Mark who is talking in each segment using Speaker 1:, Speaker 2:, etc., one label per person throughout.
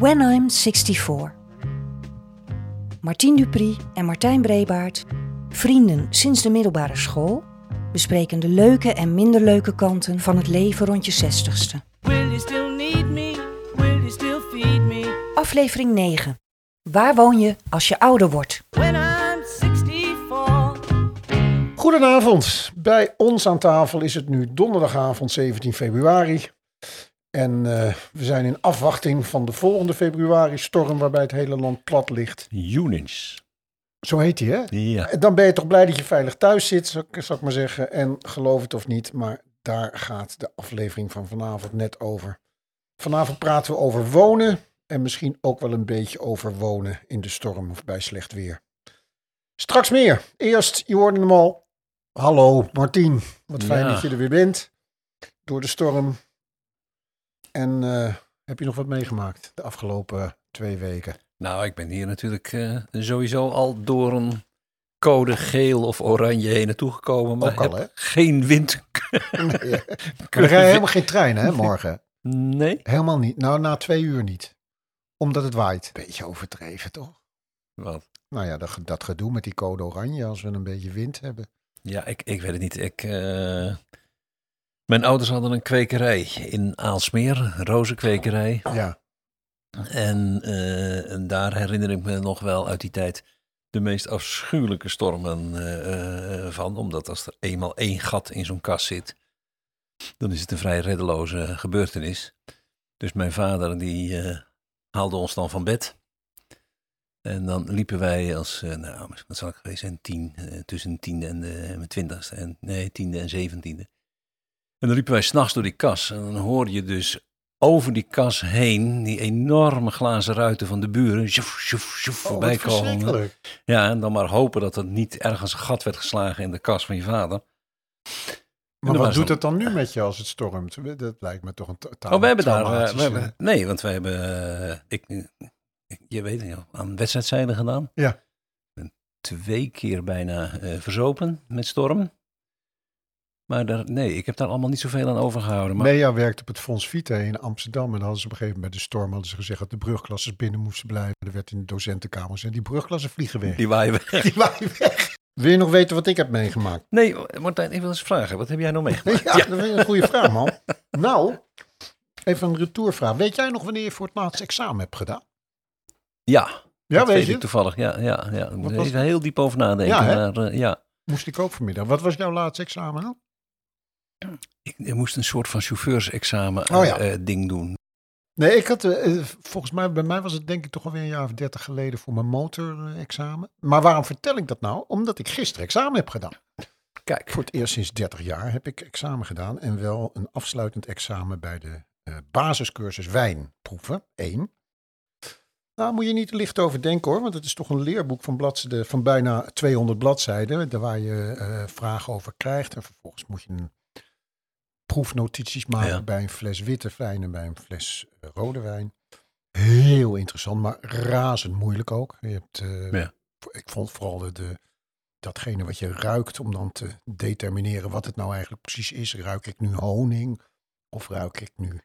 Speaker 1: When I'm 64. Martien Dupri en Martijn Brebaert, vrienden sinds de middelbare school, bespreken de leuke en minder leuke kanten van het leven rond je 60ste.
Speaker 2: Will you still need me? Will you still feed me?
Speaker 1: Aflevering 9. Waar woon je als je ouder wordt?
Speaker 2: When I'm 64.
Speaker 3: Goedenavond. Bij ons aan tafel is het nu donderdagavond 17 februari. En eh, we zijn in afwachting van de volgende februari-storm waarbij het hele land plat ligt.
Speaker 4: Units.
Speaker 3: Zo heet die, hè?
Speaker 4: Ja.
Speaker 3: Dan ben je toch blij dat je veilig thuis zit, zou ik, zou ik maar zeggen. En geloof het of niet, maar daar gaat de aflevering van vanavond net over. Vanavond praten we over wonen en misschien ook wel een beetje over wonen in de storm of bij slecht weer. Straks meer. Eerst, je hoorde hem al. Hallo Martien, wat fijn
Speaker 4: Ja.
Speaker 3: dat je er weer bent. Door de storm. En eh, heb je nog wat meegemaakt de afgelopen twee weken?
Speaker 4: Nou, ik ben hier natuurlijk eh, sowieso al door een code geel of oranje heen naartoe gekomen. Maar
Speaker 3: Ook al,
Speaker 4: heb
Speaker 3: hè?
Speaker 4: geen wind.
Speaker 3: Nee, maar er rijden helemaal geen trein, hè, morgen?
Speaker 4: Nee.
Speaker 3: Helemaal niet. Nou, na twee uur niet. Omdat het waait. Beetje overdreven, toch?
Speaker 4: Wat?
Speaker 3: Nou ja, dat, dat gedoe met die code oranje als we een beetje wind hebben.
Speaker 4: Ja, ik, ik weet het niet. Ik, eh, Mijn ouders hadden een kwekerij in Aalsmeer, een rozenkwekerij.
Speaker 3: Ja.
Speaker 4: En, eh, en daar herinner ik me nog wel uit die tijd de meest afschuwelijke stormen eh, eh, van. Omdat als er eenmaal één gat in zo'n kast zit, dan is het een vrij reddeloze gebeurtenis. Dus mijn vader die haalde ons dan van bed. En dan liepen wij als, nou, wat zal ik geweest zijn, tien, tussen tien en de mijn twintigste, en, nee, tiende en zeventiende. En dan liepen wij s'nachts door die kas en dan hoorde je dus over die kas heen die enorme glazen ruiten van de buren, sjoef, sjoef, sjoef,
Speaker 3: Oh,
Speaker 4: voorbij komen. Ja, en dan maar hopen dat er niet ergens een gat werd geslagen in de kas van je vader.
Speaker 3: Maar wat doet het dan nu met je als het stormt? Dat lijkt me toch een totaal
Speaker 4: Oh, we hebben daar. eh, we hebben, nee, want wij hebben. eh, ik, ik- je weet het aan wedstrijdzijde gedaan.
Speaker 3: Ja.
Speaker 4: Twee keer bijna eh, verzopen met storm. Maar daar, nee, ik heb daar allemaal niet zoveel aan overgehouden. Maar
Speaker 3: Mea werkt op het Fonds Vitae in Amsterdam. En dan hadden ze op een gegeven moment bij de storm hadden ze gezegd dat de brugklassen binnen moesten blijven. Er werd in de docentenkamers en die brugklassen vliegen weg.
Speaker 4: die waaien weg.
Speaker 3: Die waaien weg. Wil je nog weten wat ik heb meegemaakt?
Speaker 4: Nee, Martijn, ik wil eens vragen. Wat heb jij nou meegemaakt?
Speaker 3: Ja, dat is een goede vraag, man. Nou, even een retourvraag. Weet jij nog wanneer je voor het laatste examen hebt gedaan?
Speaker 4: Ja,
Speaker 3: Ja,
Speaker 4: dat
Speaker 3: weet
Speaker 4: weet
Speaker 3: je?
Speaker 4: ik toevallig. Ja, ja, ja. Daar moet
Speaker 3: was
Speaker 4: ik even heel diep over nadenken.
Speaker 3: Ja,
Speaker 4: maar, eh, ja.
Speaker 3: Moest ik ook vanmiddag. Wat was jouw laatste examen dan?
Speaker 4: Ik, ik moest een soort van chauffeursexamen
Speaker 3: Oh ja.
Speaker 4: eh, ding doen.
Speaker 3: Nee, ik had, eh, eh, volgens mij, bij mij was het denk ik toch alweer een jaar of dertig geleden voor mijn motorexamen. Maar waarom vertel ik dat nou? Omdat ik gisteren examen heb gedaan.
Speaker 4: Kijk,
Speaker 3: Voor het eerst sinds 30 jaar heb ik examen gedaan. En wel een afsluitend examen bij de eh, basiscursus wijnproeven 1. Nou, moet je niet licht over denken hoor, want het is toch een leerboek van, bladzijde, van bijna 200 bladzijden, daar waar je vragen over krijgt. En vervolgens moet je een proefnotities maken
Speaker 4: Ja.
Speaker 3: bij een fles witte wijn en bij een fles eh, rode wijn. Heel interessant, maar razend moeilijk ook. Je hebt, eh,
Speaker 4: Ja.
Speaker 3: Ik vond vooral de, de, datgene wat je ruikt om dan te determineren wat het nou eigenlijk precies is. Ruik ik nu honing of ruik ik nu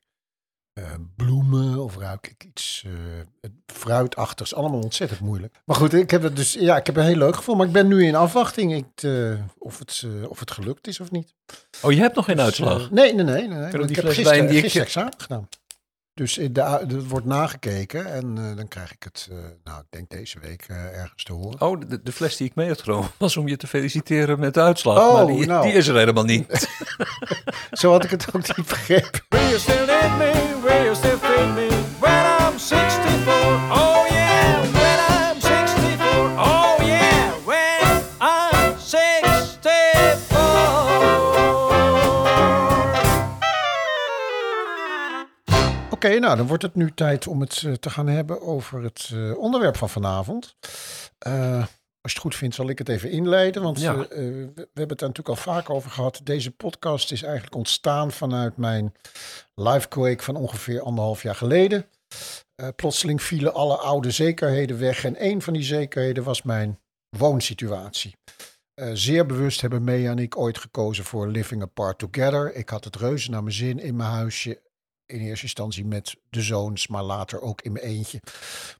Speaker 3: eh, bloemen of ruik ik iets eh fruitachtigs? Allemaal ontzettend moeilijk. Maar goed, ik heb het dus ja, ik heb een heel leuk gevoel, maar ik ben nu in afwachting ik, eh, of, het, of het gelukt is of niet.
Speaker 4: oh, je hebt nog geen
Speaker 3: Dus,
Speaker 4: uitslag.
Speaker 3: nee, nee, nee. nee, ik heb gisteren,
Speaker 4: ik-
Speaker 3: gisteren examen gedaan. Dus de, er wordt nagekeken en eh, dan krijg ik het, eh, nou, ik denk deze week eh, ergens te horen.
Speaker 4: Oh, de, de fles die ik mee had genomen was om je te feliciteren met de uitslag.
Speaker 3: Oh,
Speaker 4: maar die,
Speaker 3: nou.
Speaker 4: die is er helemaal niet.
Speaker 3: Zo had ik het ook niet begrepen.
Speaker 2: 64.
Speaker 3: Oké, nou dan wordt het nu tijd om het eh, te gaan hebben over het eh, onderwerp van vanavond. Eh, als je het goed vindt, zal ik het even inleiden. Want
Speaker 4: Ja.
Speaker 3: we, we hebben het daar natuurlijk al vaak over gehad. Deze podcast is eigenlijk ontstaan vanuit mijn livequake van ongeveer anderhalf jaar geleden. Plotseling vielen alle oude zekerheden weg. En een van die zekerheden was mijn woonsituatie. Zeer bewust hebben Mea en ik ooit gekozen voor living apart together. Ik had het reuze naar mijn zin in mijn huisje in eerste instantie met de zoons, maar later ook in mijn eentje.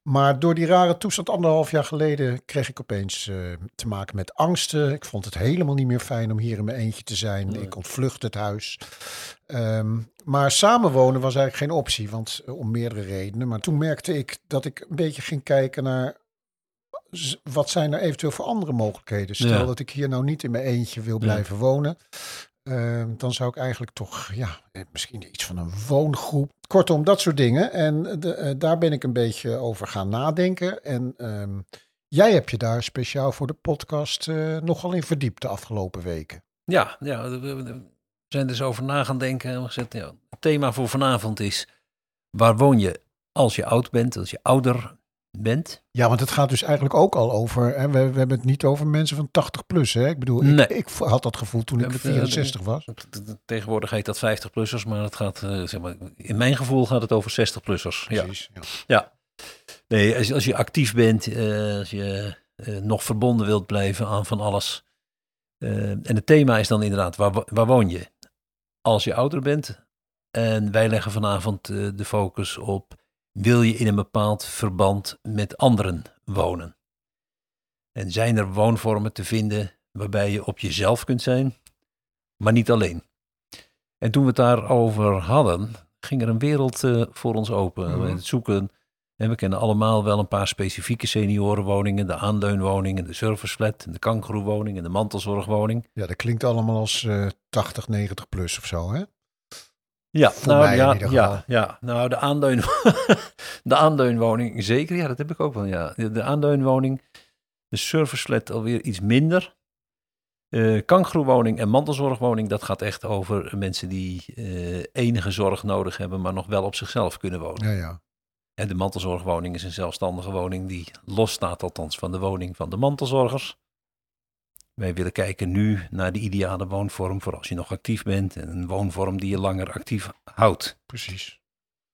Speaker 3: Maar door die rare toestand anderhalf jaar geleden kreeg ik opeens eh, te maken met angsten. Ik vond het helemaal niet meer fijn om hier in mijn eentje te zijn.
Speaker 4: Nee.
Speaker 3: Ik ontvluchtte het huis. Ehm, maar samenwonen was eigenlijk geen optie, want eh, om meerdere redenen. Maar toen merkte ik dat ik een beetje ging kijken naar wat zijn er eventueel voor andere mogelijkheden. Stel
Speaker 4: Ja.
Speaker 3: dat ik hier nou niet in mijn eentje wil
Speaker 4: Ja.
Speaker 3: blijven wonen. Ehm, dan zou ik eigenlijk toch, ja, eh, misschien iets van een woongroep. Kortom, dat soort dingen. En de, eh, daar ben ik een beetje over gaan nadenken. En ehm, jij hebt je daar speciaal voor de podcast eh, nogal in verdiept de afgelopen weken.
Speaker 4: Ja, ja, we zijn dus over na gaan denken. En we ja, het thema voor vanavond is: waar woon je als je oud bent, als je ouder bent?
Speaker 3: Ja, want het gaat dus eigenlijk ook al over. Hè, we, we hebben het niet over mensen van 80 plus. Hè? Ik bedoel,
Speaker 4: Nee.
Speaker 3: ik, ik had dat gevoel toen ik
Speaker 4: hebben het, eh,
Speaker 3: 64 was.
Speaker 4: Tegenwoordig heet dat 50-plussers, maar, het gaat, eh, zeg maar in mijn gevoel gaat het over 60-plussers. Ja.
Speaker 3: Precies. Ja.
Speaker 4: Ja. Nee, als, je- als je actief bent, eh, als je nog verbonden wilt blijven aan van alles. En het thema is dan inderdaad, waar, waar woon je? Als je ouder bent. En wij leggen vanavond de focus op, wil je in een bepaald verband met anderen wonen? En zijn er woonvormen te vinden waarbij je op jezelf kunt zijn, maar niet alleen? En toen we het daarover hadden, ging er een wereld eh, voor ons open. We het zoeken, en we kennen allemaal wel een paar specifieke seniorenwoningen. De aanleunwoningen, de serviceflat, de kangeroewoning en de mantelzorgwoning.
Speaker 3: ja, dat klinkt allemaal als eh 80, 90 plus of zo. Hè?
Speaker 4: Ja,
Speaker 3: Voor
Speaker 4: nou,
Speaker 3: mij in
Speaker 4: ja,
Speaker 3: ieder
Speaker 4: ja,
Speaker 3: geval.
Speaker 4: ja, nou de, aanleun, de aanleunwoning zeker. Ja, dat heb ik ook wel. Ja. De, de aanleunwoning, de serviceflat alweer iets minder. Eh kangeroewoning en mantelzorgwoning, dat gaat echt over mensen die eh, enige zorg nodig hebben, maar nog wel op zichzelf kunnen wonen.
Speaker 3: Ja, ja.
Speaker 4: En de mantelzorgwoning is een zelfstandige woning die losstaat althans van de woning van de mantelzorgers. Wij willen kijken nu naar de ideale woonvorm voor als je nog actief bent en een woonvorm die je langer actief houdt.
Speaker 3: Precies.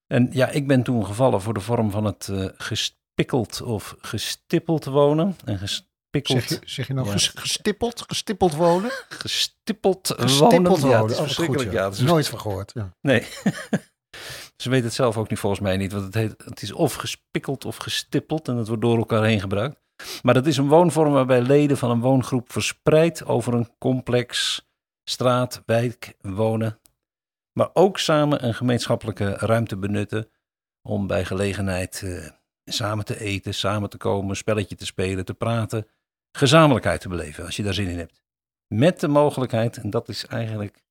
Speaker 4: En ja, ik ben toen gevallen voor de vorm van het eh, gespikkeld of gestippeld wonen. En gespikkeld,
Speaker 3: Zeg je, zeg je nou
Speaker 4: Ja.
Speaker 3: ges- gestippeld? Gestippeld wonen?
Speaker 4: gestippeld,
Speaker 3: Gestippeld
Speaker 4: wonen. Ja, is
Speaker 3: Oh, dat is goed, ja.
Speaker 4: Ja, is
Speaker 3: Nooit van gehoord. Ja.
Speaker 4: Nee. Ze weten het zelf ook niet volgens mij niet. Want het, heet, het is of gespikkeld of gestippeld. En het wordt door elkaar heen gebruikt. Maar dat is een woonvorm waarbij leden van een woongroep verspreid over een complex straat, wijk wonen. Maar ook samen een gemeenschappelijke ruimte benutten. Om bij gelegenheid eh, samen te eten, samen te komen, spelletje te spelen, te praten. Gezamenlijkheid te beleven als je daar zin in hebt. Met de mogelijkheid, en dat is eigenlijk.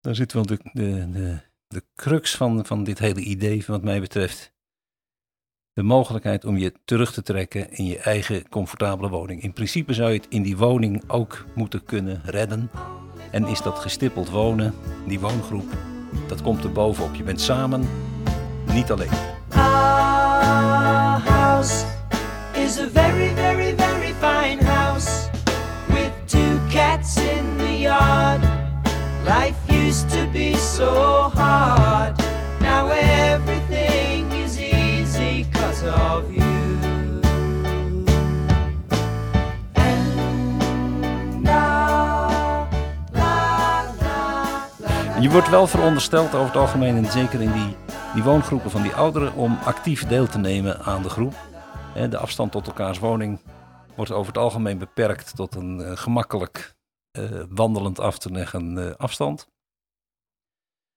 Speaker 4: Daar zit wel de, de, de, de crux van, van dit hele idee, wat mij betreft. De mogelijkheid om je terug te trekken in je eigen comfortabele woning. In principe zou je het in die woning ook moeten kunnen redden. En is dat gestippeld wonen, die woongroep, dat komt er bovenop. Je bent samen, niet alleen.
Speaker 5: House is a very, very, very fine house with two cats in the yard. Life used to be so hard.
Speaker 4: Je wordt wel verondersteld over het algemeen, en zeker in die, die woongroepen van die ouderen, om actief deel te nemen aan de groep. De afstand tot elkaars woning wordt over het algemeen beperkt tot een eh, gemakkelijk eh, wandelend af te leggen eh, afstand.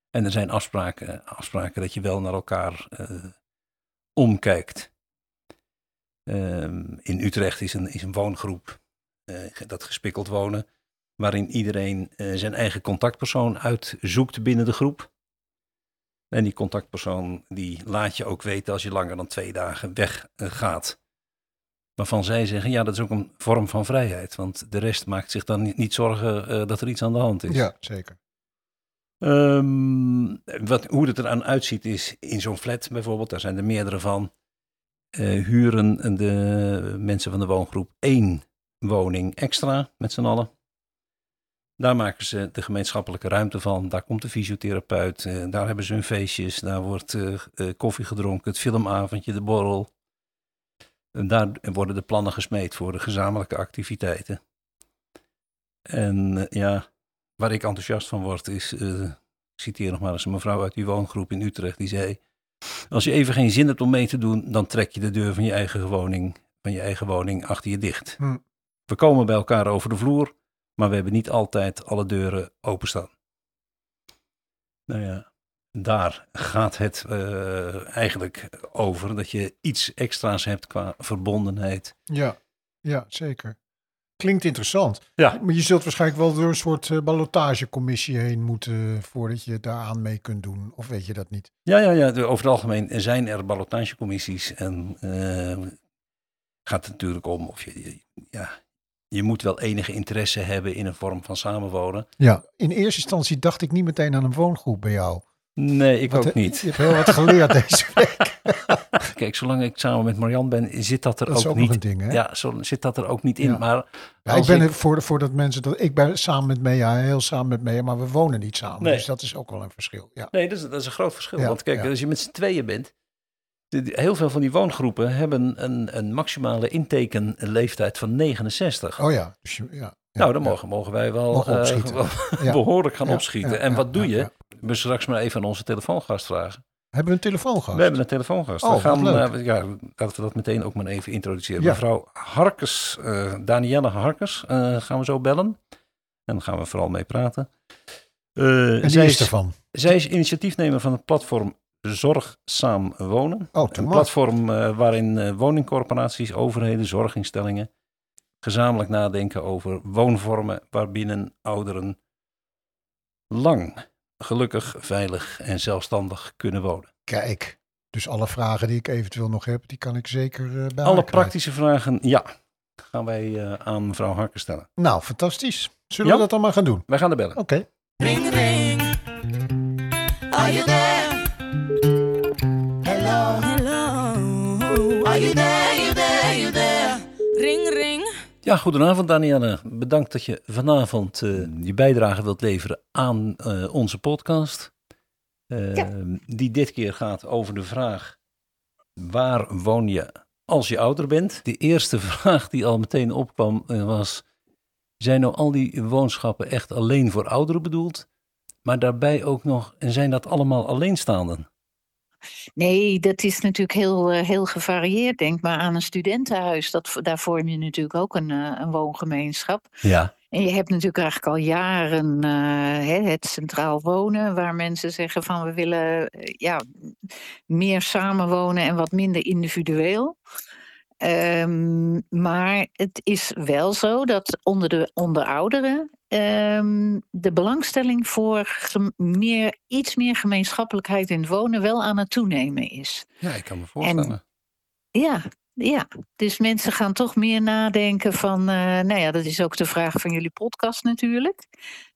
Speaker 4: En er zijn afspraken, afspraken dat je wel naar elkaar omkijkt. Ehm, in Utrecht is een, is een woongroep, dat gespikkeld wonen, waarin iedereen eh, zijn eigen contactpersoon uitzoekt binnen de groep. En die contactpersoon die laat je ook weten als je langer dan twee dagen weg eh, gaat. Waarvan zij zeggen, ja, dat is ook een vorm van vrijheid. Want de rest maakt zich dan niet, niet zorgen eh, dat er iets aan de hand is.
Speaker 3: ja, zeker.
Speaker 4: Ehm, wat, hoe het er aan uitziet is in zo'n flat bijvoorbeeld, daar zijn er meerdere van. huren de mensen van de woongroep één woning extra met z'n allen. Daar maken ze de gemeenschappelijke ruimte van. Daar komt de fysiotherapeut. eh, daar hebben ze hun feestjes. Daar wordt eh, eh, koffie gedronken. Het filmavondje, de borrel. En daar worden de plannen gesmeed voor de gezamenlijke activiteiten. En ja, waar ik enthousiast van word, is Ik citeer nog maar eens een mevrouw uit die woongroep in Utrecht. Die zei, als je even geen zin hebt om mee te doen, dan trek je de deur van je eigen woning, van je eigen woning achter je dicht.
Speaker 3: Hm.
Speaker 4: We komen bij elkaar over de vloer, maar we hebben niet altijd alle deuren openstaan. Nou ja, daar gaat het eh, eigenlijk over. Dat je iets extra's hebt qua verbondenheid.
Speaker 3: Ja, ja, zeker. Klinkt interessant.
Speaker 4: Ja.
Speaker 3: Maar je zult waarschijnlijk wel door een soort eh, ballotagecommissie heen moeten voordat je daaraan mee kunt doen. Of weet je dat niet?
Speaker 4: Ja, ja, ja. over het algemeen zijn er ballotagecommissies. En eh, gaat het natuurlijk om of je, je- ja, je moet wel enige interesse hebben in een vorm van samenwonen.
Speaker 3: Ja. In eerste instantie dacht ik niet meteen aan een woongroep bij jou.
Speaker 4: Nee, ik
Speaker 3: Want,
Speaker 4: ook
Speaker 3: eh,
Speaker 4: niet.
Speaker 3: Je hebt heel wat geleerd deze week.
Speaker 4: Kijk, zolang ik samen met Marian ben, zit dat er
Speaker 3: Dat is
Speaker 4: ook
Speaker 3: ook nog
Speaker 4: niet.
Speaker 3: een ding, hè?
Speaker 4: Ja, zo, zit dat er ook niet in.
Speaker 3: Ja.
Speaker 4: Maar
Speaker 3: Ja, ik ben er voor, voordat mensen dat. Ik ben samen met Mea, heel samen met Mea, maar we wonen niet samen.
Speaker 4: Nee.
Speaker 3: Dus dat is ook wel een verschil. Ja.
Speaker 4: Nee, dat is, dat is een groot verschil.
Speaker 3: Ja,
Speaker 4: Want kijk, als je met z'n tweeën bent. Heel veel van die woongroepen hebben een, een maximale intekenleeftijd van 69.
Speaker 3: Oh ja. Dus ja, ja,
Speaker 4: nou, dan
Speaker 3: ja.
Speaker 4: mogen, mogen wij wel, eh, wel behoorlijk gaan
Speaker 3: Ja,
Speaker 4: opschieten. en wat doe je? We straks maar even aan onze telefoongast vragen.
Speaker 3: Hebben we een telefoongast?
Speaker 4: We hebben een telefoongast.
Speaker 3: Oh,
Speaker 4: we gaan, eh, ja, laten we dat meteen ook maar even introduceren. Mevrouw Harkes, eh Danielle Harkes, eh, gaan we zo bellen. En dan gaan we vooral mee praten.
Speaker 3: En
Speaker 4: zij,
Speaker 3: is
Speaker 4: is,
Speaker 3: ervan.
Speaker 4: zij is initiatiefnemer van het platform Zorgzaam Wonen.
Speaker 3: Oh,
Speaker 4: Een platform eh, waarin eh, woningcorporaties, overheden, zorginstellingen gezamenlijk nadenken over woonvormen waarbinnen ouderen lang, gelukkig, veilig en zelfstandig kunnen wonen.
Speaker 3: Kijk. Dus alle vragen die ik eventueel nog heb, die kan ik zeker eh, bij
Speaker 4: Alle praktische vragen, ja, gaan wij eh, aan mevrouw Harken stellen.
Speaker 3: Nou, fantastisch. Zullen
Speaker 4: Ja?
Speaker 3: we dat dan maar gaan doen?
Speaker 4: Wij gaan er bellen.
Speaker 3: Oké.
Speaker 5: Ring ring. Are you there? Are you there? You there? You there?
Speaker 6: Ring, ring.
Speaker 4: Ja, goedenavond Danielle. Bedankt dat je vanavond eh, je bijdrage wilt leveren aan eh, onze podcast. Eh, Die dit keer gaat over de vraag, waar woon je als je ouder bent? De eerste vraag die al meteen opkwam was, zijn nou al die woonschappen echt alleen voor ouderen bedoeld? Maar daarbij ook nog, en zijn dat allemaal alleenstaanden?
Speaker 7: Nee, dat is natuurlijk heel, eh, heel gevarieerd. Denk maar aan een studentenhuis. Dat, daar vorm je natuurlijk ook een, eh, een woongemeenschap.
Speaker 4: Ja.
Speaker 7: En je hebt natuurlijk eigenlijk al jaren eh, het centraal wonen, waar mensen zeggen van we willen ja, meer samenwonen en wat minder individueel. Ehm, maar het is wel zo dat onder, de, onder ouderen ehm, de belangstelling voor meer, iets meer gemeenschappelijkheid in het wonen wel aan het toenemen is.
Speaker 4: Ja, ik kan me voorstellen.
Speaker 7: Ja, ja. Dus mensen gaan toch meer nadenken van, eh, nou ja, dat is ook de vraag van jullie podcast natuurlijk.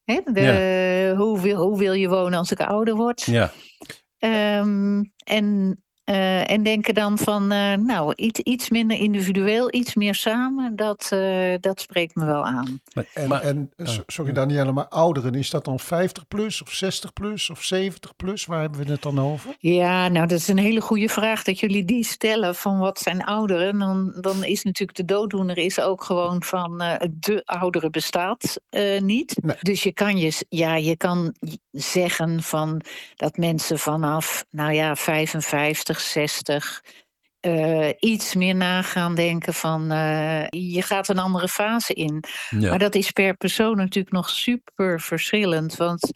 Speaker 7: Hè, de, hoe, wil, hoe wil je wonen als ik ouder word?
Speaker 4: Ja,
Speaker 7: Ehm, en, eh, en denken dan van, eh, nou, iets, iets minder individueel, iets meer samen, dat, eh, dat spreekt me wel aan.
Speaker 4: maar,
Speaker 3: En,
Speaker 4: maar-
Speaker 3: en so- sorry. Danielle, maar ouderen, is dat dan 50 plus of 60 plus of 70 plus? Waar hebben we het dan over?
Speaker 7: Ja, nou, dat is een hele goede vraag dat jullie die stellen van wat zijn ouderen. Dan, dan is natuurlijk de dooddoener is ook gewoon van eh, de ouderen bestaat eh, niet.
Speaker 3: Nee.
Speaker 7: Dus je kan, je, ja, je kan zeggen van dat mensen vanaf, nou ja, 55, 60 eh, iets meer na gaan denken van eh, je gaat een andere fase in.
Speaker 4: ja.
Speaker 7: Maar dat is per persoon natuurlijk nog super verschillend. Want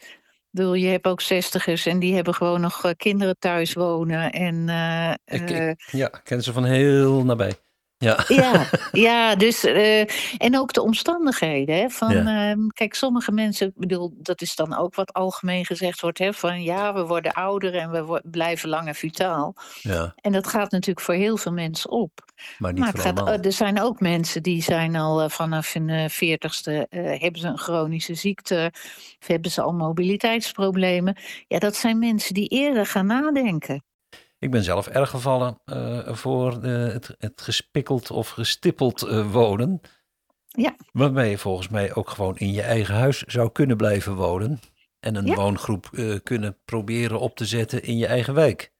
Speaker 7: bedoel, je hebt ook zestigers en die hebben gewoon nog eh, kinderen thuis wonen. En eh,
Speaker 4: Ik- ik- ja, ik ken ze van heel nabij. Ja,
Speaker 7: ja, ja, dus eh, en ook de omstandigheden. Hè, van,
Speaker 4: Ja.
Speaker 7: ehm, kijk, sommige mensen, bedoel, dat is dan ook wat algemeen gezegd wordt, hè, van ja, we worden ouder en we wo- blijven langer vitaal.
Speaker 4: ja,
Speaker 7: En dat gaat natuurlijk voor heel veel mensen op.
Speaker 4: maar niet
Speaker 7: Maar het gaat, eh, er zijn ook mensen die zijn al eh, vanaf hun veertigste hebben ze een chronische ziekte, of hebben ze al mobiliteitsproblemen. Ja, dat zijn mensen die eerder gaan nadenken.
Speaker 4: Ik ben zelf erg gevallen eh, voor de, het, het gespikkeld of gestippeld eh, wonen.
Speaker 7: Ja.
Speaker 4: Waarbij je volgens mij ook gewoon in je eigen huis zou kunnen blijven wonen. En een
Speaker 7: Ja.
Speaker 4: woongroep eh, kunnen proberen op te zetten in je eigen wijk.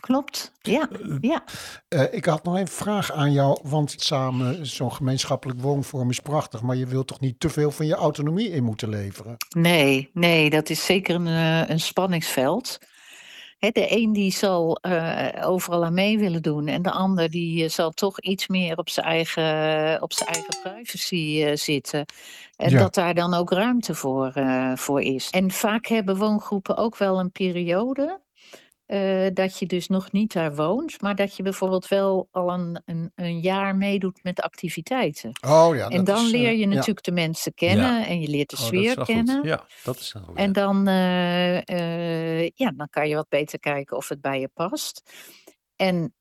Speaker 7: klopt. Ja, ja.
Speaker 3: Eh, ik had nog een vraag aan jou, want samen zo'n gemeenschappelijk woonvorm is prachtig, maar je wilt toch niet te veel van je autonomie in moeten leveren?
Speaker 7: Nee, nee, dat is zeker een, eh, een spanningsveld. De een die zal eh, overal aan mee willen doen en de ander die eh, zal toch iets meer op zijn eigen, op zijn eigen privacy eh, zitten. En
Speaker 3: Ja.
Speaker 7: dat daar dan ook ruimte voor, eh, voor is. En vaak hebben woongroepen ook wel een periode eh, dat je dus nog niet daar woont, maar dat je bijvoorbeeld wel al een, een, een jaar meedoet met activiteiten.
Speaker 3: Oh ja,
Speaker 7: en dan
Speaker 3: is, eh,
Speaker 7: leer je natuurlijk de mensen kennen en je leert de
Speaker 4: Oh,
Speaker 7: sfeer kennen.
Speaker 4: goed. Ja, dat is wel goed.
Speaker 7: En dan, eh, ja, dan kan je wat beter kijken of het bij je past. En,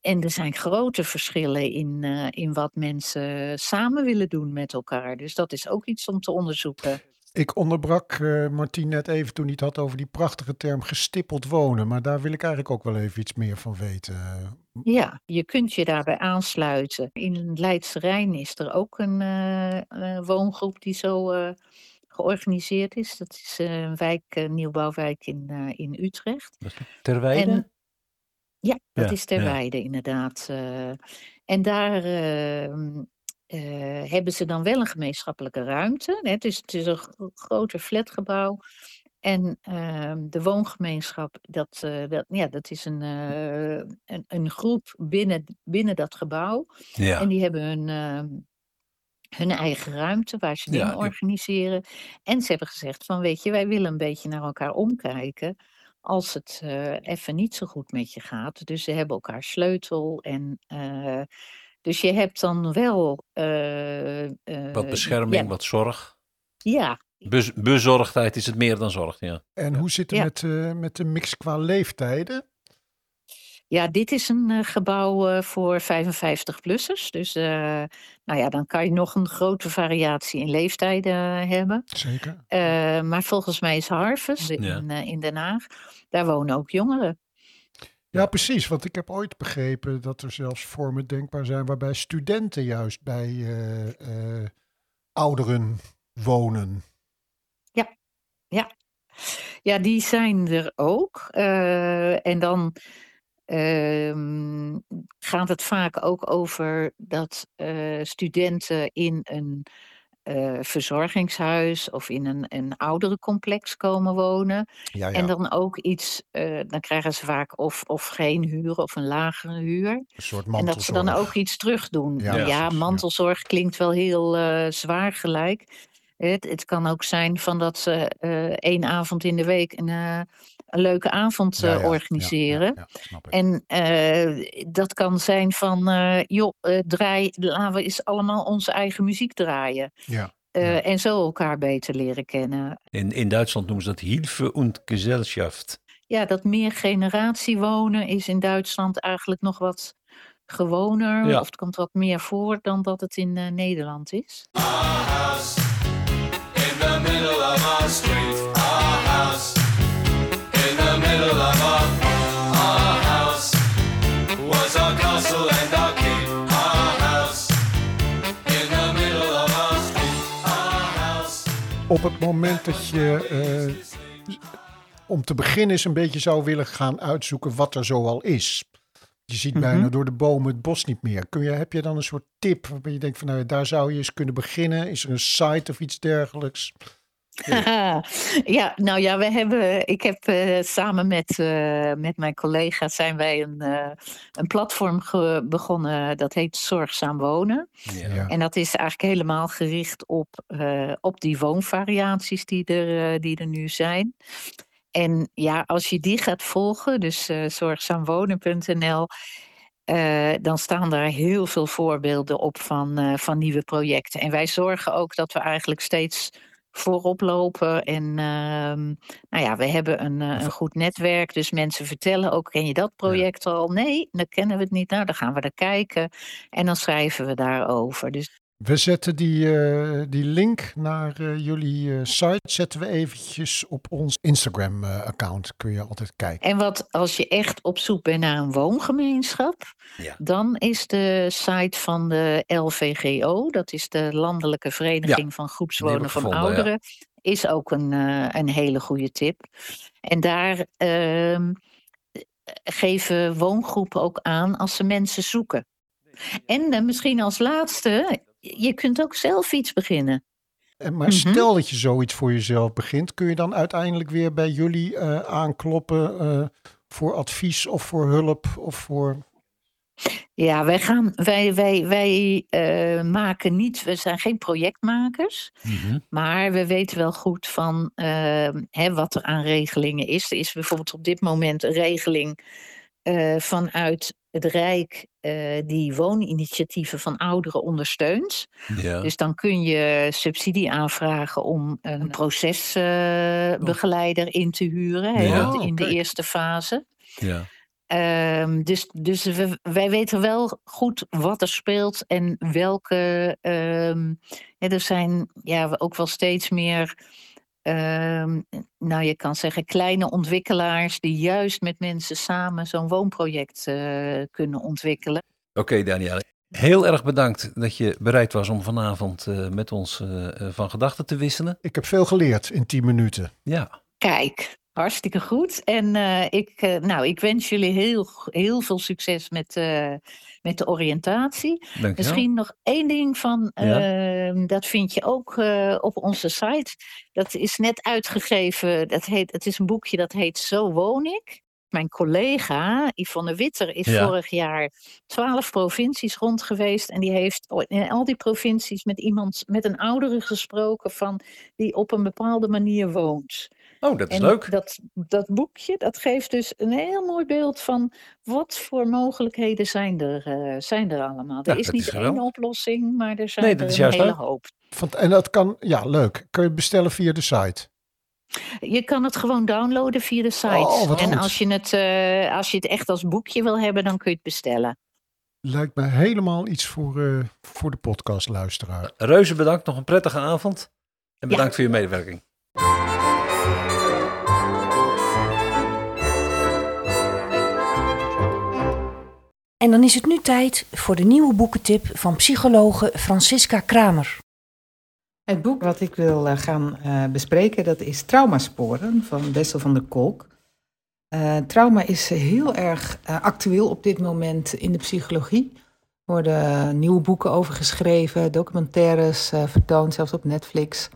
Speaker 7: en er zijn grote verschillen in, in wat mensen samen willen doen met elkaar. Dus dat is ook iets om te onderzoeken.
Speaker 3: Ik onderbrak eh Martien net even toen hij het had over die prachtige term gestippeld wonen, maar daar wil ik eigenlijk ook wel even iets meer van weten.
Speaker 7: Ja, je kunt je daarbij aansluiten. In Leidse Rijn is er ook een eh, eh, woongroep die zo eh, georganiseerd is. Dat is een wijk, een nieuwbouwwijk in, eh, in Utrecht.
Speaker 4: Terwijde?
Speaker 7: En, ja, dat
Speaker 4: Ja,
Speaker 7: is ter
Speaker 4: ja.
Speaker 7: weide inderdaad. eh. en daar eh, hebben ze dan wel een gemeenschappelijke ruimte. hè. Het is, het is een gro- groter flatgebouw. En ehm, de woongemeenschap, dat, eh, dat, ja, dat is een, eh, een, een groep binnen, binnen dat gebouw.
Speaker 4: Ja.
Speaker 7: En die hebben hun, ehm, hun eigen ruimte waar ze dingen
Speaker 4: ja.
Speaker 7: organiseren. En ze hebben gezegd van weet je, wij willen een beetje naar elkaar omkijken als het eh, even niet zo goed met je gaat. Dus ze hebben elkaar sleutel en eh, dus je hebt dan wel eh, eh,
Speaker 4: Wat bescherming,
Speaker 7: ja,
Speaker 4: wat zorg.
Speaker 7: ja,
Speaker 4: Bez- bezorgdheid is het meer dan zorg, ja.
Speaker 3: En hoe zit het
Speaker 7: Ja.
Speaker 3: met, eh, met de mix qua leeftijden?
Speaker 7: Ja, dit is een eh, gebouw eh, voor 55-plussers. Dus eh, nou ja, dan kan je nog een grote variatie in leeftijden eh, hebben.
Speaker 3: Zeker.
Speaker 7: Eh, maar volgens mij is Harvest
Speaker 4: Ja.
Speaker 7: in, eh, in Den Haag, daar wonen ook jongeren.
Speaker 3: Ja, precies. Want ik heb ooit begrepen dat er zelfs vormen denkbaar zijn waarbij studenten juist bij eh, eh, ouderen wonen.
Speaker 7: Ja, die zijn er ook. Eh, en dan ehm, gaat het vaak ook over dat studenten in een eh, verzorgingshuis of in een, een ouderencomplex komen wonen.
Speaker 3: Ja, ja.
Speaker 7: En dan ook iets, eh, dan krijgen ze vaak of, of geen huur of een lagere huur.
Speaker 3: een soort
Speaker 7: En dat ze dan
Speaker 3: mantelzorg.
Speaker 7: ook iets terug doen.
Speaker 3: Ja,
Speaker 7: Ja,
Speaker 3: precies, ja.
Speaker 7: mantelzorg klinkt wel heel eh, zwaar gelijk. Het, het kan ook zijn van dat ze eh, één avond in de week een, eh, een leuke avond
Speaker 3: Ja,
Speaker 7: eh,
Speaker 3: ja, ja,
Speaker 7: organiseren.
Speaker 3: Ja.
Speaker 7: En eh, dat kan zijn van, eh, joh, eh, draai, laten we eens allemaal onze eigen muziek draaien.
Speaker 3: ja.
Speaker 7: Eh,
Speaker 3: Ja.
Speaker 7: En zo elkaar beter leren kennen.
Speaker 4: In, in Duitsland noemen ze dat Hilfe und Gesellschaft.
Speaker 7: Ja, dat meer generatie wonen is in Duitsland eigenlijk nog wat gewoner.
Speaker 4: Ja.
Speaker 7: Of het komt wat meer voor dan dat het in eh, Nederland is.
Speaker 3: Op het moment dat je eh, om te beginnen eens een beetje zou willen gaan uitzoeken wat er zoal is. Je ziet bijna
Speaker 7: Mhm.
Speaker 3: door de bomen het bos niet meer. Kun je, heb je dan een soort tip waarbij je denkt van nou, daar zou je eens kunnen beginnen? Is er een site of iets dergelijks?
Speaker 7: ja, nou ja, we hebben, ik heb eh, samen met, eh, met mijn collega's zijn wij een, eh, een platform begonnen. Dat heet Zorgzaam Wonen.
Speaker 3: Ja.
Speaker 7: En dat is eigenlijk helemaal gericht op, eh, op die woonvariaties die er, die er nu zijn. En ja, als je die gaat volgen, dus zorgzaamwonen.nl, eh, dan staan daar heel veel voorbeelden op van, eh, van nieuwe projecten. En wij zorgen ook dat we eigenlijk steeds voorop lopen. En ehm, nou ja, we hebben een, eh, een goed netwerk. Dus mensen vertellen ook, ken je dat project al? Nee, dan kennen we het niet. Nou, dan gaan we er kijken. En dan schrijven we daarover. Dus
Speaker 3: We zetten die, eh, die link naar eh, jullie eh, site zetten we eventjes op ons Instagram eh, account. Kun je altijd kijken.
Speaker 7: En wat als je echt op zoek bent naar een woongemeenschap,
Speaker 4: Ja.
Speaker 7: dan is de site van de LVGO, dat is de Landelijke Vereniging van Groepswonen van
Speaker 4: gevonden, ja.
Speaker 7: Ouderen, is ook een, eh, een hele goede tip. En daar ehm, geven woongroepen ook aan als ze mensen zoeken. En misschien als laatste, je kunt ook zelf iets beginnen.
Speaker 3: En Maar
Speaker 7: Mhm.
Speaker 3: stel dat je zoiets voor jezelf begint, kun je dan uiteindelijk weer bij jullie eh, aankloppen eh, voor advies of voor hulp of voor...
Speaker 7: Ja, wij, gaan, wij, wij, wij eh, maken niet, we zijn geen projectmakers.
Speaker 4: Mhm.
Speaker 7: Maar we weten wel goed van ehm, hè, wat er aan regelingen is. Er is bijvoorbeeld op dit moment een regeling eh, vanuit het Rijk eh, die wooninitiatieven van ouderen ondersteunt.
Speaker 4: Ja.
Speaker 7: Dus dan kun je subsidie aanvragen om een procesbegeleider in te huren hè,
Speaker 4: Ja.
Speaker 7: dat in de eerste fase.
Speaker 4: ja.
Speaker 7: Ehm, dus dus we, wij weten wel goed wat er speelt en welke. ehm, hè, er zijn ja, ook wel steeds meer. Ehm, nou, je kan zeggen kleine ontwikkelaars die juist met mensen samen zo'n woonproject eh, kunnen ontwikkelen.
Speaker 4: Oké, Danielle. Heel erg bedankt dat je bereid was om vanavond eh, met ons eh, van gedachten te wisselen.
Speaker 3: Ik heb veel geleerd in 10 minuten.
Speaker 4: Ja,
Speaker 7: Kijk, hartstikke goed. En eh, ik, eh, nou, ik wens jullie heel, heel veel succes met, eh, met de oriëntatie.
Speaker 4: dankjewel.
Speaker 7: Misschien nog één ding van,
Speaker 4: Ja.
Speaker 7: ehm, dat vind je ook op onze site. Dat is net uitgegeven, dat heet, het is een boekje dat heet Zo woon ik. Mijn collega Yvonne Witter is
Speaker 4: Ja.
Speaker 7: vorig jaar twaalf provincies rond geweest. En die heeft in al die provincies met iemand, met een oudere gesproken van die op een bepaalde manier woont.
Speaker 4: Oh, dat is
Speaker 7: En
Speaker 4: leuk.
Speaker 7: Dat, dat boekje dat geeft dus een heel mooi beeld van wat voor mogelijkheden zijn er, eh, zijn er allemaal.
Speaker 4: Ja,
Speaker 7: er is niet
Speaker 4: is
Speaker 7: één oplossing, maar er zijn
Speaker 4: Nee, dat
Speaker 7: er
Speaker 4: is
Speaker 7: een
Speaker 4: juist
Speaker 7: hele
Speaker 4: leuk.
Speaker 7: hoop.
Speaker 3: Van, en dat kan, ja, leuk. Kun je bestellen via de site.
Speaker 7: Je kan het gewoon downloaden via de site.
Speaker 3: Oh, wat
Speaker 7: en
Speaker 3: goed.
Speaker 7: als je, het, eh, als je het echt als boekje wil hebben, dan kun je het bestellen.
Speaker 3: Lijkt me helemaal iets voor, eh, voor de podcastluisteraar.
Speaker 4: Reuze bedankt, nog een prettige avond. En
Speaker 7: Ja.
Speaker 4: bedankt voor je medewerking.
Speaker 1: En dan is het nu tijd voor de nieuwe boekentip van psychologe Francisca Kramer.
Speaker 8: Het boek wat ik wil eh, gaan eh, bespreken, dat is Traumasporen van Bessel van der Kolk. Eh, trauma is heel erg actueel op dit moment in de psychologie. Er worden nieuwe boeken over geschreven, documentaires vertoond, zelfs op Netflix.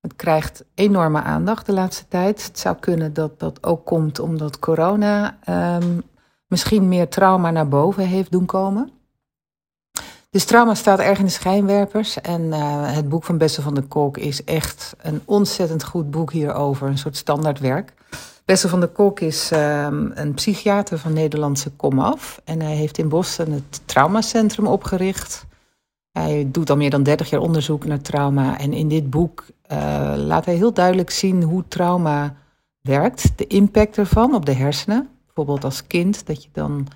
Speaker 8: Het krijgt enorme aandacht de laatste tijd. Het zou kunnen dat dat ook komt omdat corona ehm, misschien meer trauma naar boven heeft doen komen. Dus trauma staat erg in de schijnwerpers. En eh, het boek van Bessel van der Kolk is echt een ontzettend goed boek hierover. Een soort standaardwerk. Bessel van der Kolk is ehm, een psychiater van Nederlandse komaf. En hij heeft in Boston het traumacentrum opgericht. Hij doet al meer dan 30 jaar onderzoek naar trauma. En in dit boek eh, laat hij heel duidelijk zien hoe trauma werkt. De impact ervan op de hersenen. Bijvoorbeeld als kind, dat je dan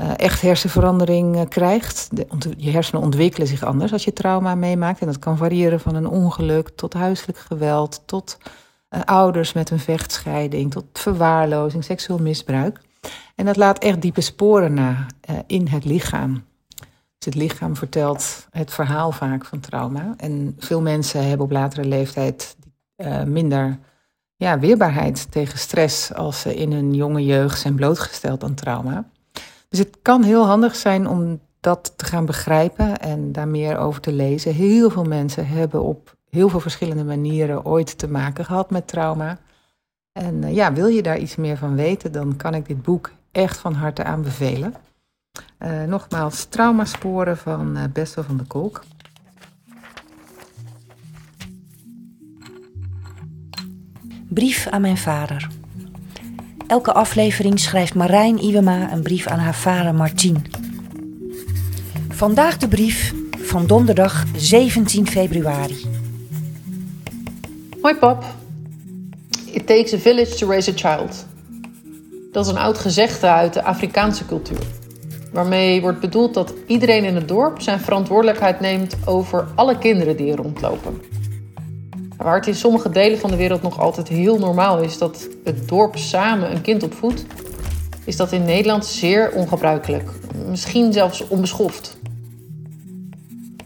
Speaker 8: eh, echt hersenverandering eh, krijgt. De, je hersenen ontwikkelen zich anders als je trauma meemaakt. En dat kan variëren van een ongeluk tot huiselijk geweld, tot eh, ouders met een vechtscheiding, tot verwaarlozing, seksueel misbruik. En dat laat echt diepe sporen na in het lichaam. Dus het lichaam vertelt het verhaal vaak van trauma. En veel mensen hebben op latere leeftijd minder ja, weerbaarheid tegen stress als ze in hun jonge jeugd zijn blootgesteld aan trauma. Dus het kan heel handig zijn om dat te gaan begrijpen en daar meer over te lezen. Heel veel mensen hebben op heel veel verschillende manieren ooit te maken gehad met trauma. En eh, ja, wil je daar iets meer van weten, dan kan ik dit boek echt van harte aanbevelen. Eh, nogmaals, Traumasporen van eh Bessel van de Kolk.
Speaker 1: Brief aan mijn vader. Elke aflevering schrijft Marijn Iwema een brief aan haar vader Martien. Vandaag de brief van donderdag 17 februari.
Speaker 9: Hoi pap. It takes a village to raise a child. Dat is een oud gezegde uit de Afrikaanse cultuur. Waarmee wordt bedoeld dat iedereen in het dorp zijn verantwoordelijkheid neemt over alle kinderen die er rondlopen. Waar het in sommige delen van de wereld nog altijd heel normaal is dat het dorp samen een kind opvoedt, is dat in Nederland zeer ongebruikelijk. Misschien zelfs onbeschoft.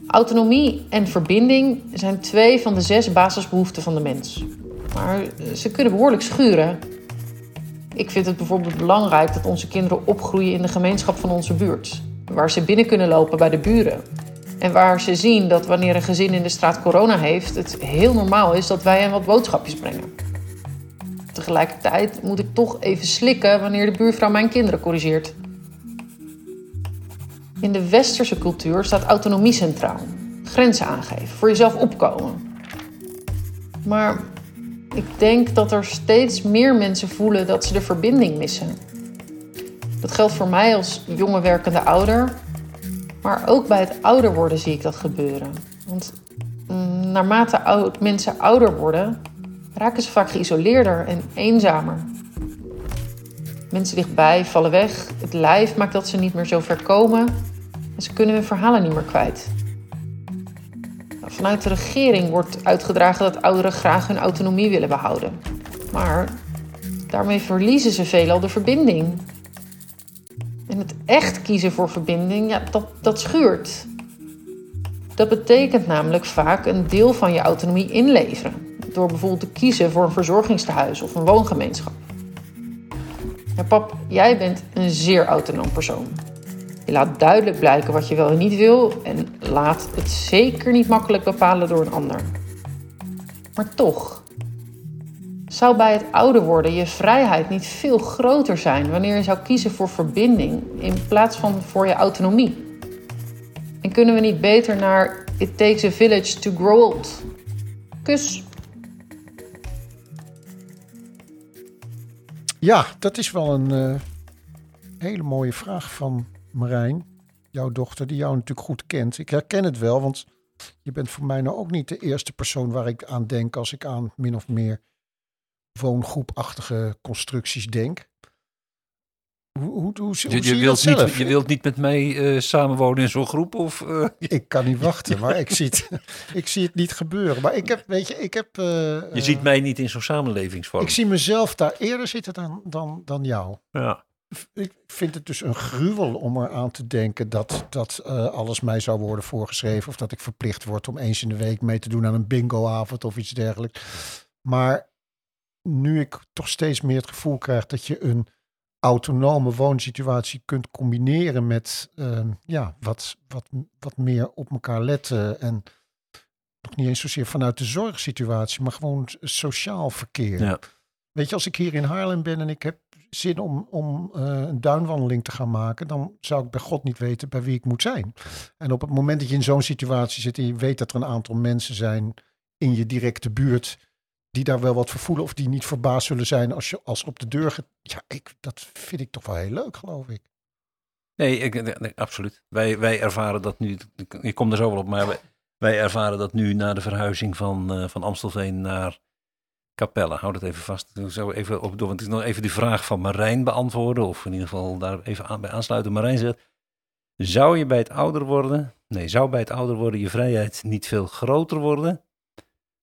Speaker 9: Autonomie en verbinding zijn twee van de zes basisbehoeften van de mens. Maar ze kunnen behoorlijk schuren. Ik vind het bijvoorbeeld belangrijk dat onze kinderen opgroeien in de gemeenschap van onze buurt. Waar ze binnen kunnen lopen bij de buren. En waar ze zien dat wanneer een gezin in de straat corona heeft, het heel normaal is dat wij hen wat boodschapjes brengen. Tegelijkertijd moet ik toch even slikken wanneer de buurvrouw mijn kinderen corrigeert. In de westerse cultuur staat autonomie centraal. Grenzen aangeven, voor jezelf opkomen. Maar ik denk dat er steeds meer mensen voelen dat ze de verbinding missen. Dat geldt voor mij als jonge werkende ouder. Maar ook bij het ouder worden zie ik dat gebeuren. Want mm, naarmate oud, mensen ouder worden, raken ze vaak geïsoleerder en eenzamer. Mensen dichtbij vallen weg. Het lijf maakt dat ze niet meer zo ver komen. En ze kunnen hun verhalen niet meer kwijt. Vanuit de regering wordt uitgedragen dat ouderen graag hun autonomie willen behouden. Maar daarmee verliezen ze veelal de verbinding. En het echt kiezen voor verbinding, ja, dat, dat schuurt. Dat betekent namelijk vaak een deel van je autonomie inleveren. Door bijvoorbeeld te kiezen voor een verzorgingstehuis of een woongemeenschap. Ja, pap, jij bent een zeer autonoom persoon. Je laat duidelijk blijken wat je wel en niet wil en laat het zeker niet makkelijk bepalen door een ander. Maar toch, zou bij het ouder worden je vrijheid niet veel groter zijn wanneer je zou kiezen voor verbinding in plaats van voor je autonomie? En kunnen we niet beter naar It takes a village to grow old? Kus.
Speaker 3: Ja, dat is wel een eh, hele mooie vraag van Marijn, jouw dochter, die jou natuurlijk goed kent. Ik herken het wel, want je bent voor mij nou ook niet de eerste persoon waar ik aan denk als ik aan min of meer woongroepachtige constructies denk. Hoe, hoe, hoe,
Speaker 4: Je, je,
Speaker 3: je
Speaker 4: wilt
Speaker 3: zelf?
Speaker 4: niet, je wilt niet met mij eh, samenwonen in zo'n groep? Of, eh,
Speaker 3: Ik kan niet wachten, maar ik zie het, ik zie het niet gebeuren. Maar ik heb, weet je, ik heb... eh,
Speaker 4: je ziet mij niet in zo'n samenlevingsvorm.
Speaker 3: Ik zie mezelf daar eerder zitten dan, dan, dan jou.
Speaker 4: Ja.
Speaker 3: Ik vind het dus een gruwel om eraan te denken dat, dat alles mij zou worden voorgeschreven. Of dat ik verplicht word om eens in de week mee te doen aan een bingoavond of iets dergelijks. Maar nu ik toch steeds meer het gevoel krijg dat je een autonome woonsituatie kunt combineren met ehm, ja, wat, wat, wat meer op elkaar letten. En nog niet eens zozeer vanuit de zorgsituatie, maar gewoon sociaal verkeer.
Speaker 4: Ja.
Speaker 3: Weet je, als ik hier in Haarlem ben en ik heb zin om, om eh, een duinwandeling te gaan maken, dan zou ik bij God niet weten bij wie ik moet zijn. En op het moment dat je in zo'n situatie zit en je weet dat er een aantal mensen zijn in je directe buurt die daar wel wat voor voelen of die niet verbaasd zullen zijn als je als op de deur gaat. Ja, ik, dat vind ik toch wel heel leuk, geloof ik.
Speaker 4: Nee, ik, absoluut. Wij, wij ervaren dat nu, ik kom er zo wel op, maar wij, wij ervaren dat nu na de verhuizing van, eh, van Amstelveen naar Capelle. Houd het even vast. Ik zou even op door, want ik nog even die vraag van Marijn beantwoorden, of in ieder geval daar even aan, bij aansluiten. Marijn zegt, zou je bij het ouder worden, nee, zou bij het ouder worden je vrijheid niet veel groter worden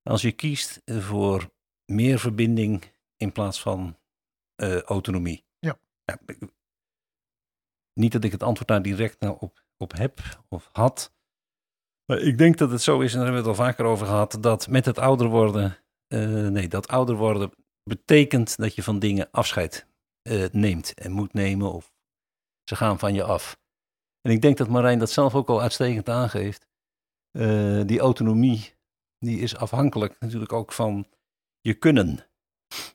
Speaker 4: als je kiest voor meer verbinding in plaats van eh, autonomie?
Speaker 3: Ja.
Speaker 4: ik- niet dat ik het antwoord daar direct nou op, op heb of had. Maar ik denk dat het zo is, en daar hebben we het al vaker over gehad, dat met het ouder worden, eh, nee, dat ouder worden betekent dat je van dingen afscheid eh, neemt en moet nemen of ze gaan van je af. En ik denk dat Marijn dat zelf ook al uitstekend aangeeft. Die autonomie, die is afhankelijk natuurlijk ook van je kunnen.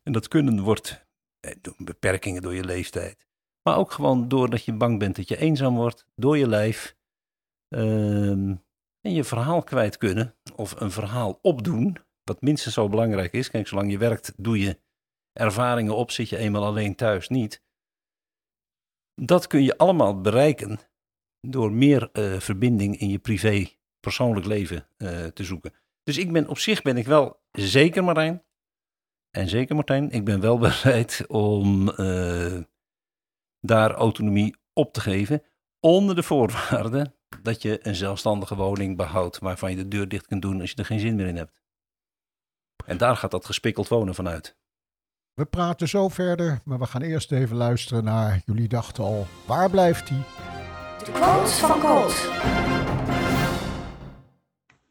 Speaker 4: En dat kunnen wordt eh, door beperkingen door je leeftijd. Maar ook gewoon doordat je bang bent dat je eenzaam wordt, door je lijf. Ehm, en je verhaal kwijt kunnen, of een verhaal opdoen, wat minstens zo belangrijk is. Kijk, zolang je werkt, doe je ervaringen op, zit je eenmaal alleen thuis niet. Dat kun je allemaal bereiken door meer eh, verbinding in je privé, persoonlijk leven eh, te zoeken. Dus ik ben op zich ben ik wel zeker Marijn, en zeker Martijn, ik ben wel bereid om eh, daar autonomie op te geven. Onder de voorwaarde dat je een zelfstandige woning behoudt waarvan je de deur dicht kunt doen als je er geen zin meer in hebt. En daar gaat dat gespikkeld wonen vanuit.
Speaker 3: We praten zo verder, maar we gaan eerst even luisteren naar, jullie dachten al, waar blijft hij?
Speaker 1: De quote van Colt.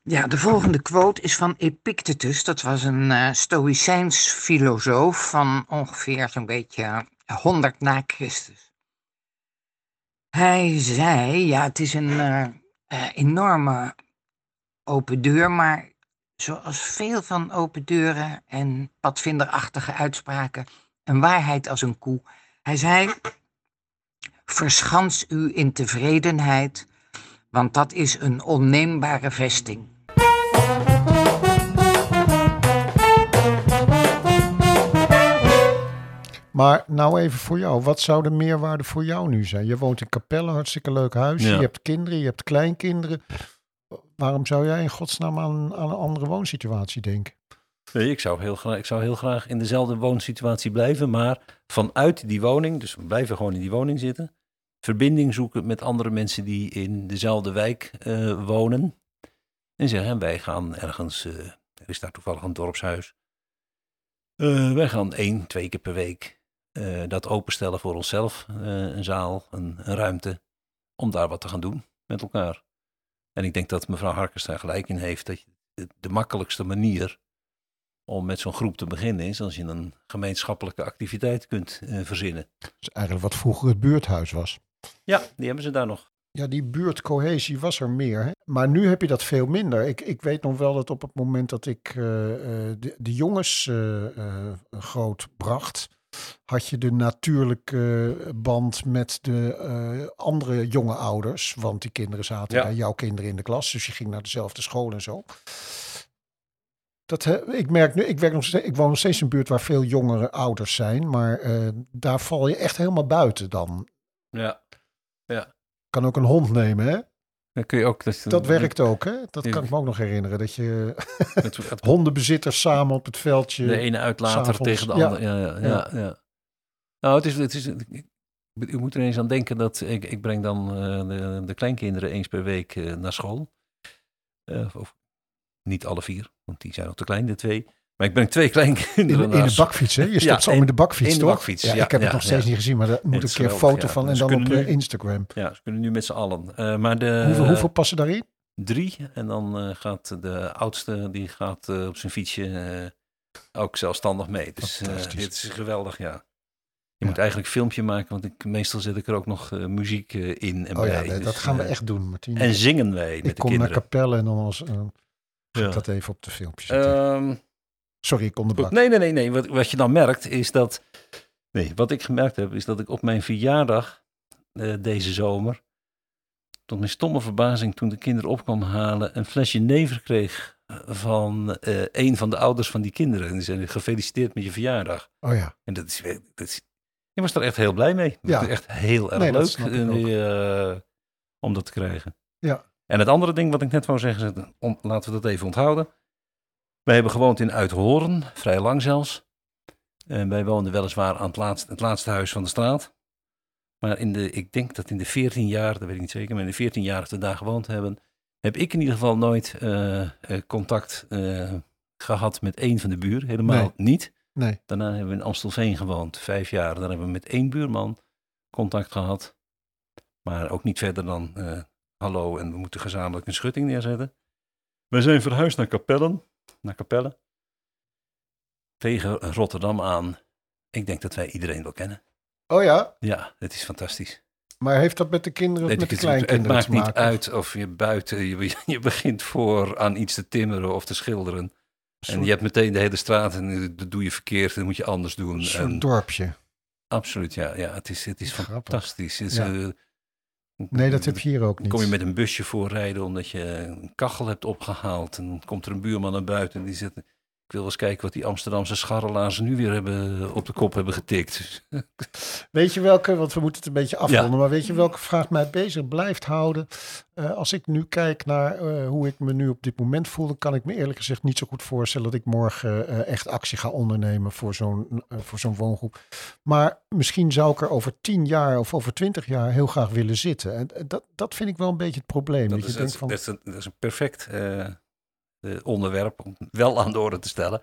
Speaker 10: Ja, de volgende quote is van Epictetus. Dat was een eh Stoïcijns filosoof van ongeveer zo'n beetje 100 na Christus. Hij zei, ja, het is een eh, eh, enorme open deur, maar zoals veel van open deuren en padvinderachtige uitspraken, een waarheid als een koe. Hij zei, verschans u in tevredenheid, want dat is een onneembare vesting.
Speaker 3: Maar nou even voor jou. Wat zou de meerwaarde voor jou nu zijn? Je woont in Capelle, hartstikke leuk huis.
Speaker 4: Ja.
Speaker 3: Je hebt kinderen, je hebt kleinkinderen. Waarom zou jij in godsnaam aan, aan een andere woonsituatie denken?
Speaker 4: Nee, ik zou, heel graag, ik zou heel graag in dezelfde woonsituatie blijven, maar vanuit die woning, dus we blijven gewoon in die woning zitten, verbinding zoeken met andere mensen die in dezelfde wijk eh, wonen. En zeggen, wij gaan ergens, eh, er is daar toevallig een dorpshuis, Eh, wij gaan één, twee keer per week eh, dat openstellen voor onszelf, eh, een zaal, een, een ruimte, om daar wat te gaan doen met elkaar. En ik denk dat mevrouw Harkers daar gelijk in heeft, dat je de, de makkelijkste manier om met zo'n groep te beginnen is als je een gemeenschappelijke activiteit kunt eh, verzinnen.
Speaker 3: Dat is eigenlijk wat vroeger het buurthuis was.
Speaker 4: Ja, die hebben ze daar nog.
Speaker 3: Ja, die buurtcohesie was er meer. Hè? Maar nu heb je dat veel minder. Ik, ik weet nog wel dat op het moment dat ik de, de jongens groot bracht, had je de natuurlijke band met de eh, andere jonge ouders. Want die kinderen zaten
Speaker 4: Ja.
Speaker 3: bij jouw kinderen in de klas. Dus je ging naar dezelfde school en zo. Dat, ik merk nu, ik, werk nog steeds, ik woon nog steeds in een buurt waar veel jongere ouders zijn. Maar eh, daar val je echt helemaal buiten dan.
Speaker 4: Ja, ja.
Speaker 3: Kan ook een hond nemen, hè?
Speaker 4: Dan kun je ook... Dat,
Speaker 3: Dat werkt ook, hè? Dat kan ik me ook nog herinneren. Dat je hondenbezitters samen op het veldje.
Speaker 4: de ene uitlater tegen de andere. Ja, ja, ja. ja. Nou, het is, het is, u moet er eens aan denken dat ik, ik breng dan eh, de, de kleinkinderen eens per week eh, naar school. Eh, of niet alle vier, want die zijn nog te klein, de twee. Maar ik breng twee
Speaker 3: In,
Speaker 4: kleinkinderen
Speaker 3: in
Speaker 4: naar
Speaker 3: de bakfiets, hè? Je
Speaker 4: Ja,
Speaker 3: stapt zo
Speaker 4: in-
Speaker 3: in de bakfiets,
Speaker 4: in de
Speaker 3: toch?
Speaker 4: bakfiets,
Speaker 3: Ja,
Speaker 4: ja,
Speaker 3: ik heb het
Speaker 4: ja,
Speaker 3: nog steeds
Speaker 4: ja.
Speaker 3: niet gezien, maar daar moet
Speaker 4: Het
Speaker 3: een keer foto
Speaker 4: ja.
Speaker 3: van en dan op eh,
Speaker 4: nu-
Speaker 3: Instagram.
Speaker 4: Ja, ze kunnen nu met z'n allen. Eh, maar de,
Speaker 3: hoeveel, hoeveel passen daarin?
Speaker 4: Drie. En dan eh, gaat de oudste, die gaat op zijn fietsje ook zelfstandig mee. Dus dit is geweldig, ja. Je
Speaker 3: Ja.
Speaker 4: moet eigenlijk een filmpje maken, want ik, meestal zet ik er ook nog muziek in en
Speaker 3: Oh ja,
Speaker 4: bij.
Speaker 3: nee,
Speaker 4: Dus,
Speaker 3: dat gaan we echt doen, Martien.
Speaker 4: En zingen wij met
Speaker 3: ik
Speaker 4: de
Speaker 3: kom naar. Capelle en dan als,
Speaker 4: Ja.
Speaker 3: ik dat even op de filmpjes zetten. Sorry, ik onderbrak.
Speaker 4: Nee, nee, nee, nee. Wat, wat je dan merkt is dat. Nee, wat ik gemerkt heb is dat ik op mijn verjaardag eh, deze zomer. Tot mijn stomme verbazing toen de kinderen opkwamen halen. een flesje never kreeg van eh, een van de ouders van die kinderen. En die zeiden: gefeliciteerd met je verjaardag.
Speaker 3: Oh ja,
Speaker 4: En dat is. Dat is ik was er echt heel blij mee.
Speaker 3: Ja.
Speaker 4: Ja. Echt heel erg
Speaker 3: Nee,
Speaker 4: leuk eh, eh, om dat te krijgen.
Speaker 3: Ja.
Speaker 4: En het andere ding wat ik net wou zeggen, laten we dat even onthouden. Wij hebben gewoond in Uithoorn, vrij lang zelfs. En wij woonden weliswaar aan het laatste, het laatste huis van de straat. Maar in de, ik denk dat in de 14 jaar, dat weet ik niet zeker, maar in de 14 jaar dat we daar gewoond hebben, heb ik in ieder geval nooit eh, eh, contact eh, gehad met één van de buren. Helemaal
Speaker 3: Nee.
Speaker 4: niet.
Speaker 3: nee.
Speaker 4: Daarna hebben we in Amstelveen gewoond, vijf jaar. Daar hebben we met één buurman contact gehad. Maar ook niet verder dan eh, hallo en we moeten gezamenlijk een schutting neerzetten. Wij zijn verhuisd naar Capellen, naar Capelle. Tegen Rotterdam aan. Ik denk dat wij iedereen wel kennen.
Speaker 3: Oh ja,
Speaker 4: Ja, het is fantastisch.
Speaker 3: maar heeft dat met de kinderen of
Speaker 4: Het,
Speaker 3: met de
Speaker 4: het- het
Speaker 3: kleinkinderen
Speaker 4: maakt
Speaker 3: te
Speaker 4: niet
Speaker 3: maken?
Speaker 4: uit of je buiten, je, je begint voor aan iets te timmeren of te schilderen. En je hebt meteen de hele straat en dat doe je verkeerd, dat moet je anders doen.
Speaker 3: een
Speaker 4: En-
Speaker 3: dorpje.
Speaker 4: Absoluut, ja. ja het is, het is
Speaker 3: Grappig.
Speaker 4: fantastisch. Het is,
Speaker 3: Ja.
Speaker 4: eh,
Speaker 3: Nee, dat heb je hier ook niet.
Speaker 4: kom je met een busje voorrijden omdat je een kachel hebt opgehaald. En dan komt er een buurman naar buiten en die zegt... Ik wil wel eens kijken wat die Amsterdamse scharrelaars nu weer hebben, op de kop hebben getikt.
Speaker 3: Weet je welke, want we moeten het een beetje afronden, maar weet je welke vraag mij bezig blijft houden? Eh, als ik nu kijk naar eh, hoe ik me nu op dit moment voel, dan kan ik me eerlijk gezegd niet zo goed voorstellen dat ik morgen eh, echt actie ga ondernemen voor zo'n eh, voor zo'n woongroep. Maar misschien zou ik er over tien jaar of over twintig jaar heel graag willen zitten. En eh, dat, dat vind ik wel een beetje het probleem.
Speaker 4: Dat
Speaker 3: dat
Speaker 4: is,
Speaker 3: je denkt van,
Speaker 4: dat, is een, dat is een perfect eh, eh, onderwerp om wel aan de orde te stellen.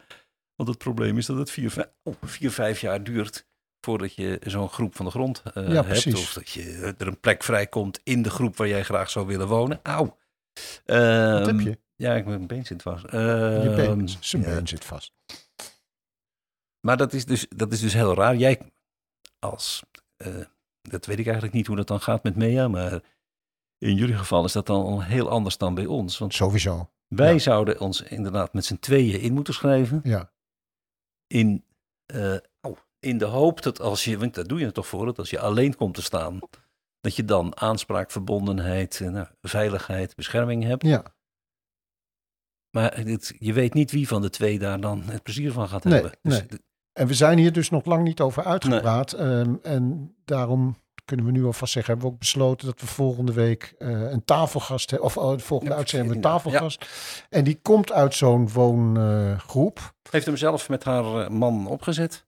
Speaker 4: Want het probleem is dat het vier, vijf, oh, vier vijf jaar duurt voordat je zo'n groep van de grond eh,
Speaker 3: Ja,
Speaker 4: hebt.
Speaker 3: precies.
Speaker 4: Of dat je, er een plek vrijkomt in de groep waar jij graag zou willen wonen. Auw. Ehm,
Speaker 3: wat heb je?
Speaker 4: Ja, ik mijn been zit vast.
Speaker 3: Je been,
Speaker 4: Ehm,
Speaker 3: zijn
Speaker 4: ja.
Speaker 3: been zit vast.
Speaker 4: Maar dat is, dus, dat is dus heel raar. Jij, als, eh, dat weet ik eigenlijk niet hoe dat dan gaat met Mea, maar in jullie geval is dat dan heel anders dan bij ons. Want
Speaker 3: Sowieso.
Speaker 4: Wij
Speaker 3: Ja.
Speaker 4: zouden ons inderdaad met z'n tweeën in moeten schrijven.
Speaker 3: Ja.
Speaker 4: In, eh, oh, in de hoop dat als je, want daar doe je het toch voor, dat als je alleen komt te staan, dat je dan aanspraak, verbondenheid, eh, nou, veiligheid, bescherming hebt.
Speaker 3: Ja.
Speaker 4: Maar het, je weet niet wie van de twee daar dan het plezier van gaat
Speaker 3: Nee,
Speaker 4: hebben. Dus
Speaker 3: nee. En we zijn hier dus nog lang niet over uitgepraat. Ehm, en daarom kunnen we nu alvast zeggen, hebben we ook besloten dat we volgende week eh, een tafelgast hebben. Of oh, de volgende
Speaker 4: Ja,
Speaker 3: uitzending hebben we een tafelgast. En die komt uit zo'n woongroep.
Speaker 4: heeft hem zelf met haar eh, man opgezet.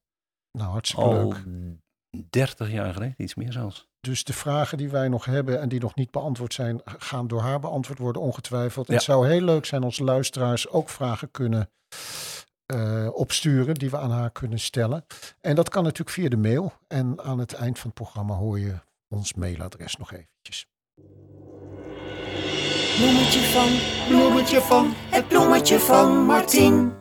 Speaker 3: nou, hartstikke
Speaker 4: Al
Speaker 3: leuk.
Speaker 4: 30 jaar geleden, iets meer zelfs.
Speaker 3: Dus de vragen die wij nog hebben en die nog niet beantwoord zijn, gaan door haar beantwoord worden, ongetwijfeld.
Speaker 4: Ja.
Speaker 3: Het zou heel leuk zijn als luisteraars ook vragen kunnen eh, opsturen die we aan haar kunnen stellen. En dat kan natuurlijk via de mail. En aan het eind van het programma hoor je ons mailadres nog eventjes.
Speaker 1: Bloemetje van, bloemetje van, het bloemetje van Martien.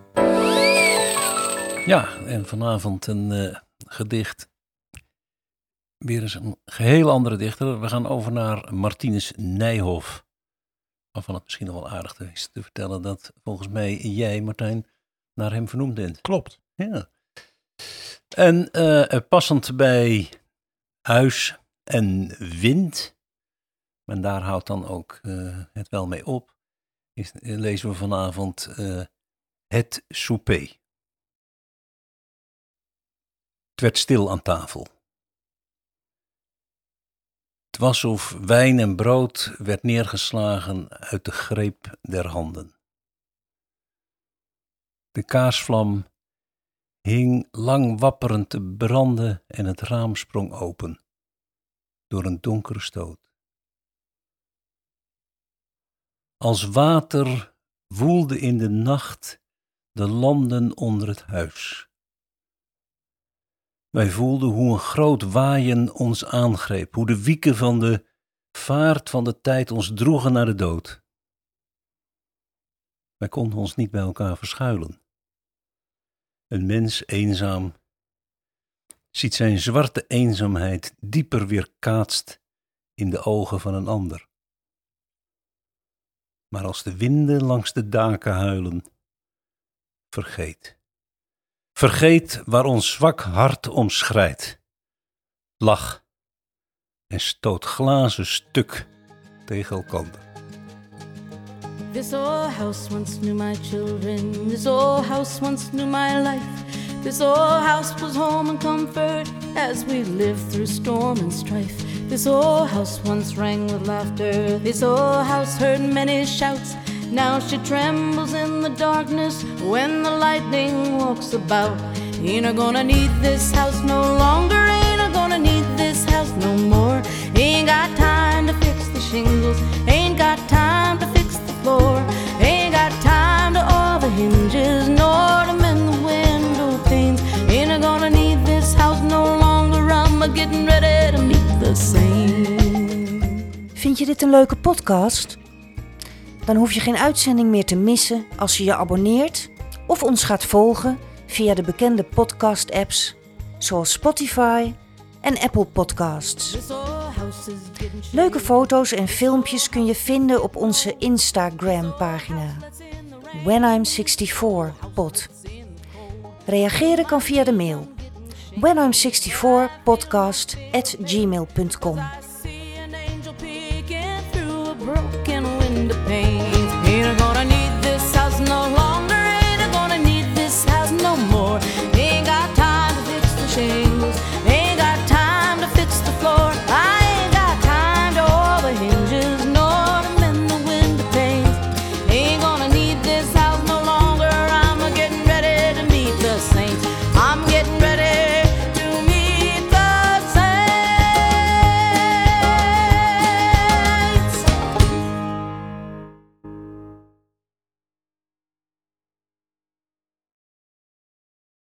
Speaker 4: Ja, en vanavond een eh, gedicht. Weer eens een geheel andere dichter. We gaan over naar Martinus Nijhoff. Waarvan het misschien nog wel aardig is te vertellen dat volgens mij jij, Martijn, naar hem vernoemd bent.
Speaker 3: Klopt.
Speaker 4: Ja. En eh, passend bij huis en wind, en daar houdt dan ook eh, het wel mee op, is, eh, lezen we vanavond het souper. Het werd stil aan tafel. Het was of wijn en brood werd neergeslagen uit de greep der handen. De kaarsvlam hing lang wapperend te branden en het raam sprong open door een donkere stoot. Als water woelde in de nacht de landen onder het huis. Wij voelden hoe een groot waaien ons aangreep, hoe de wieken van de vaart van de tijd ons droegen naar de dood. Wij konden ons niet bij elkaar verschuilen. Een mens eenzaam ziet zijn zwarte eenzaamheid dieper weerkaatst in de ogen van een ander. Maar als de winden langs de daken huilen, vergeet. Vergeet waar ons zwak hart om schrijdt. Lach en stoot glazen stuk tegen elkander.
Speaker 6: This old house once knew my children. This old house once knew my life. This old house was home and comfort as we lived through storm and strife. This old house once rang with laughter. This old house heard many shouts. Now she trembles in the darkness when the lightning walks about. Ain't I gonna need this house no longer? Ain't I gonna need this house no more? Ain't got time to fix the shingles. Ain't got time to fix floor. Ain't got time to all the hinges, nor to mend the window panes. Ain't I gonna need this house no longer? I'm getting ready to meet the same.
Speaker 1: Vind je dit een leuke podcast? Dan hoef je geen uitzending meer te missen als je je abonneert of ons gaat volgen via de bekende podcast-apps zoals Spotify en Apple Podcasts.
Speaker 6: This
Speaker 1: Leuke foto's en filmpjes kun je vinden op onze Instagram-pagina When I'm 64 pod. Reageren kan via de mail when I'm 64 podcast at gmail.com.
Speaker 6: I see an angel peeking through a